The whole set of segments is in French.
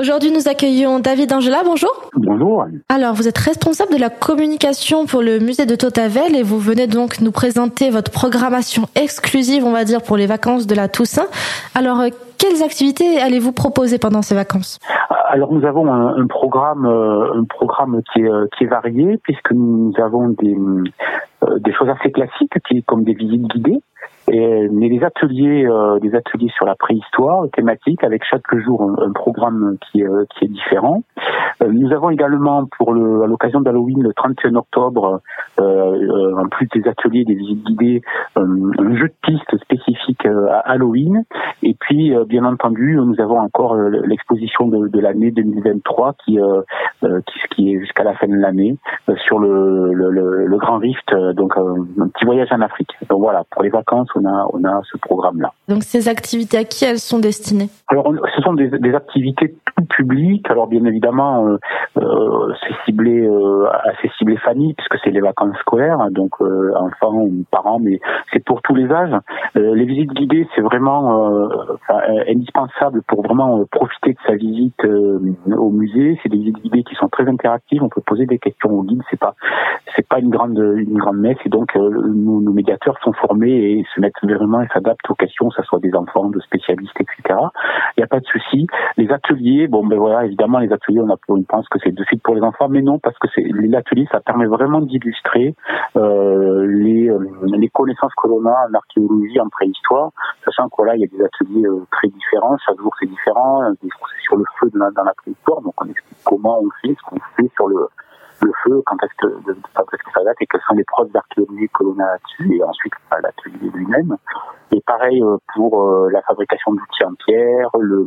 Aujourd'hui, nous accueillons David Angela. Bonjour. Bonjour. Alors, vous êtes responsable de la communication pour le musée de Totavel et vous venez donc nous présenter votre programmation exclusive, on va dire, pour les vacances de la Toussaint. Alors, euh, quelles activités allez-vous proposer pendant ces vacances? Alors, nous avons un, programme, euh, un programme qui est, euh, qui est varié puisque nous avons des, des choses assez classiques, qui comme des visites guidées. Et, mais des ateliers, euh, des ateliers sur la préhistoire thématique avec chaque jour un, programme qui, euh, qui est différent. Euh, nous avons également pour le, à l'occasion d'Halloween le 31 octobre, euh, en plus des ateliers, des visites guidées, un jeu de piste spécifique à Halloween. Et puis, bien entendu, nous avons encore l'exposition de, de l'année 2023 qui, qui, qui est jusqu'à la fin de l'année sur le, le, le, Grand Rift, donc un petit voyage en Afrique. Donc voilà, pour les vacances, on a, on a ce programme-là. Donc ces activités, à qui elles sont destinées? Alors, ce sont des, des, activités tout publiques. Alors, bien évidemment, euh, euh c'est ciblé, euh, assez ciblé famille, puisque c'est les vacances scolaires, donc enfants ou parents, mais c'est pour tous les âges. Les visites guidées, c'est vraiment indispensable pour vraiment profiter de sa visite au musée. C'est des visites guidées qui sont très interactives. On peut poser des questions au guide. C'est pas, c'est pas une grande, une grande messe. Et donc, nos médiateurs sont formés et se mettent vraiment et s'adaptent aux questions, que ce soit des enfants, de spécialistes, etc. Il n'y a pas de souci. Les ateliers, bon, ben voilà, évidemment, les ateliers, on, a, on pense que c'est de suite pour les enfants, mais non, parce que c'est l'atelier, ça permet vraiment d'illustrer euh, les, euh, les connaissances que l'on a en archéologie, en préhistoire, sachant que voilà, il y a des ateliers euh, très différents, chaque jour c'est différent, c'est sur le feu dans la préhistoire, donc on explique comment on fait, ce qu'on fait sur le feu, quand est-ce que, ça date et quelles sont les preuves d'archéologie que l'on a là-dessus, et ensuite l'atelier lui-même. Et pareil euh, pour euh, la fabrication d'outils en pierre, le,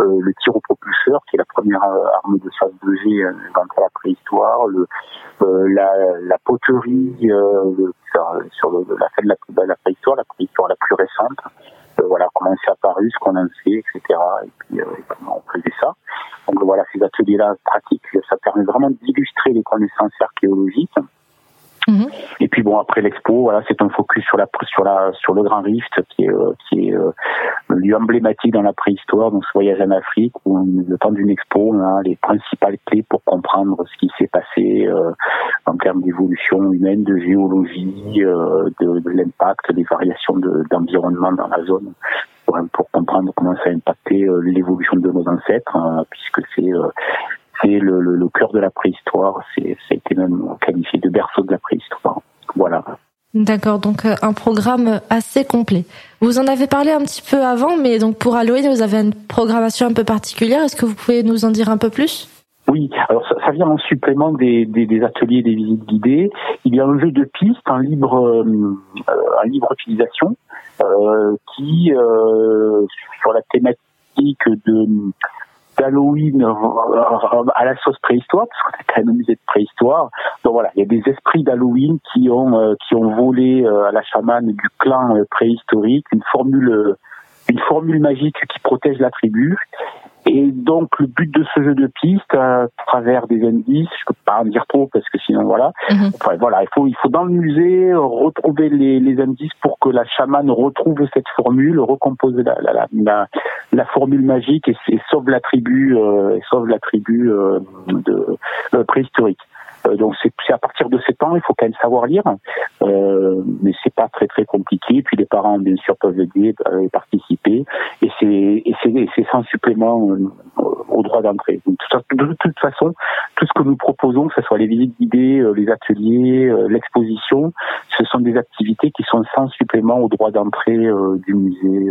euh, le tir au propulseur, qui est la première arme de chasse de G dans la préhistoire, le, la, poterie sur, la fin de la, préhistoire, la préhistoire la plus récente, voilà comment c'est apparu, ce qu'on en sait, etc. Et puis, comment on faisait ça. Donc voilà, ces ateliers-là pratiques, ça permet vraiment d'illustrer les connaissances archéologiques. Et puis bon après l'expo, voilà, c'est un focus sur la sur la sur le Grand Rift qui est euh, qui est euh, lieu emblématique dans la préhistoire, donc ce voyage en Afrique où le temps d'une expo, on a les principales clés pour comprendre ce qui s'est passé euh, en termes d'évolution humaine, de géologie, de, l'impact, des variations d'environnement dans la zone pour, comprendre comment ça a impacté l'évolution de nos ancêtres, hein, puisque c'est c'est le, le, cœur de la préhistoire, c'est ça a été même qualifié de berceau de la préhistoire. Voilà. D'accord, donc euh, un programme assez complet. Vous en avez parlé un petit peu avant, mais donc pour Halloween, vous avez une programmation un peu particulière. Est-ce que vous pouvez nous en dire un peu plus? Oui, alors ça, vient en supplément des, des, des, ateliers, des visites guidées. Il y a un jeu de pistes, un libre, un libre utilisation, euh, qui, euh, sur la thématique de d'Halloween euh, à la sauce préhistoire, parce qu'on est quand même musée de préhistoire. Donc voilà, il y a des esprits d'Halloween qui ont qui ont volé à la chamane du clan préhistorique une formule une formule magique qui protège la tribu et donc le but de ce jeu de piste, à travers des indices, je peux pas en dire trop parce que sinon voilà, mhm. enfin, voilà, il faut il faut dans le musée retrouver les, les indices pour que la chamane retrouve cette formule, recompose la la, la, la formule magique et, sauve la tribu, euh, et sauve la tribu euh, de euh, préhistorique. Euh, donc c'est à partir de 7 ans, il faut quand même savoir lire, euh, mais c'est pas très très compliqué. Puis les parents bien sûr peuvent aider, euh, participer, et c'est c'est sans supplément euh, au droit d'entrée. De toute façon, tout ce que nous proposons, que ce soit les visites guidées, les ateliers, l'exposition, ce sont des activités qui sont sans supplément au droit d'entrée du musée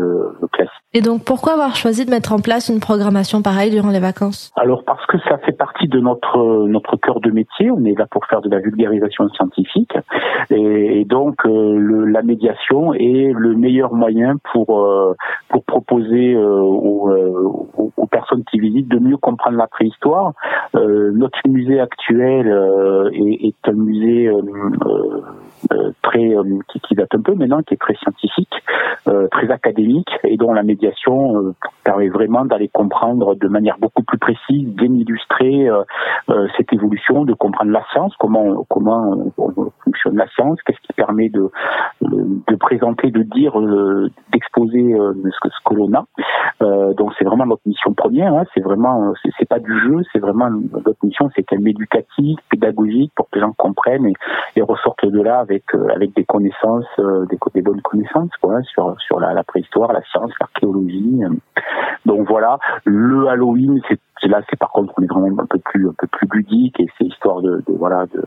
classique. Et donc pourquoi avoir choisi de mettre en place une programmation pareille durant les vacances? Alors parce que ça fait partie de notre notre cœur de métier on est là pour faire de la vulgarisation scientifique. Et, donc, le, la médiation est le meilleur moyen pour pour proposer aux, aux, personnes qui visitent de mieux comprendre la préhistoire. notre musée actuel est, est, un musée euh, très euh, qui, qui, date un peu maintenant, qui est très scientifique, euh, très académique et dont la médiation permet vraiment d'aller comprendre de manière beaucoup plus précise, bien illustrer cette évolution, de comprendre la science, comment comment fonctionne la science, qu'est-ce qui permet de de présenter, de dire, d'exposer ce que ce que l'on a. donc c'est vraiment notre mission première. Hein, c'est vraiment c'est pas du jeu, c'est vraiment notre mission, c'est qu'elle éducative, pédagogique pour que les gens comprennent et, ressortent de là avec euh, avec des connaissances, euh, des, bonnes connaissances quoi, sur sur la, préhistoire, la science, l'archéologie. Donc voilà, le Halloween, c'est là, c'est par contre on est vraiment un peu plus un peu plus ludique et c'est histoire de, de voilà de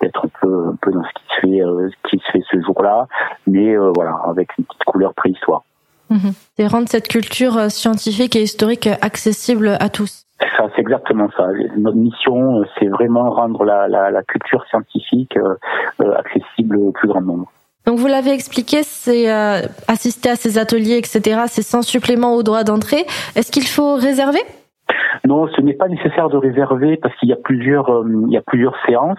d'être peu un peu dans ce qui se fait euh, ce qui se fait ce jour-là, mais voilà avec une petite couleur préhistoire. Mmh. Et rendre cette culture scientifique et historique accessible à tous. Ça, c'est exactement ça. Notre mission, c'est vraiment rendre la, la, la culture scientifique euh, accessible au plus grand nombre. Donc vous l'avez expliqué, c'est euh, assister à ces ateliers, etc. C'est sans supplément au droit d'entrée. Est-ce qu'il faut réserver? Non, ce n'est pas nécessaire de réserver parce qu'il y a plusieurs, euh, il y a plusieurs séances.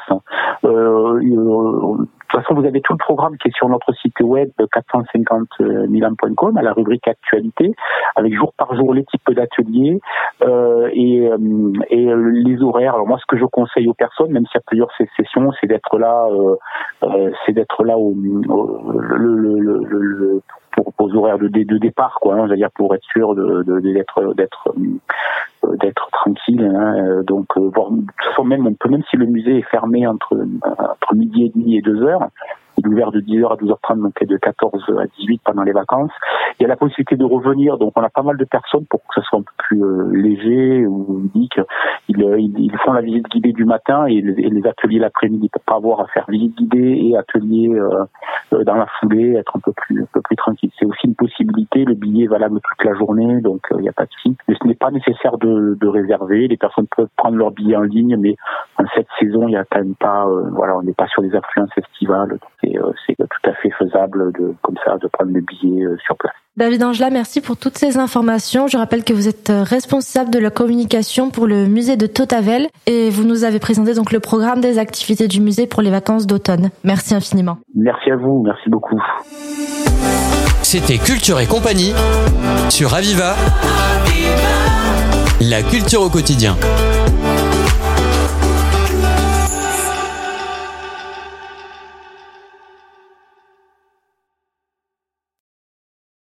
Euh, de toute façon, vous avez tout le programme qui est sur notre site web 450milan.com à la rubrique actualité, avec jour par jour les types d'ateliers euh, et, euh, et les horaires. Alors moi, ce que je conseille aux personnes, même s'il y a plusieurs sessions, c'est d'être là, euh, euh c'est d'être là au, pour, aux horaires de, départ, quoi. Hein, c'est-à-dire pour être sûr de d'être euh, d'être tranquille. Hein, euh, donc, euh, voir, même, on peut même si le musée est fermé entre entre midi et demi et deux heures, il est ouvert de 10h à 12h30, donc de 14 à 18 pendant les vacances. Il y a la possibilité de revenir, donc on a pas mal de personnes pour que ce soit un peu plus euh, léger ou ludique. Ils, euh, ils, font la visite guidée du matin et les, ateliers l'après-midi. Ils peuvent pas avoir à faire visite guidée et atelier euh, dans la foulée, être un peu plus un peu plus tranquille. C'est aussi une possibilité. Le billet est valable toute la journée, donc il n'y a pas de souci. Mais ce n'est pas nécessaire de, de, réserver. Les personnes peuvent prendre leur billet en ligne, mais en cette saison, il y a quand même pas, voilà, on n'est pas sur des affluences estivales. C'est tout à fait faisable de comme ça de prendre le billet sur place. David Angela, merci pour toutes ces informations. Je rappelle que vous êtes euh, responsable de la communication pour le musée de Totavel et vous nous avez présenté donc le programme des activités du musée pour les vacances d'automne. Merci infiniment. Merci à vous, merci beaucoup. C'était Culture et compagnie sur Aviva. La culture au quotidien.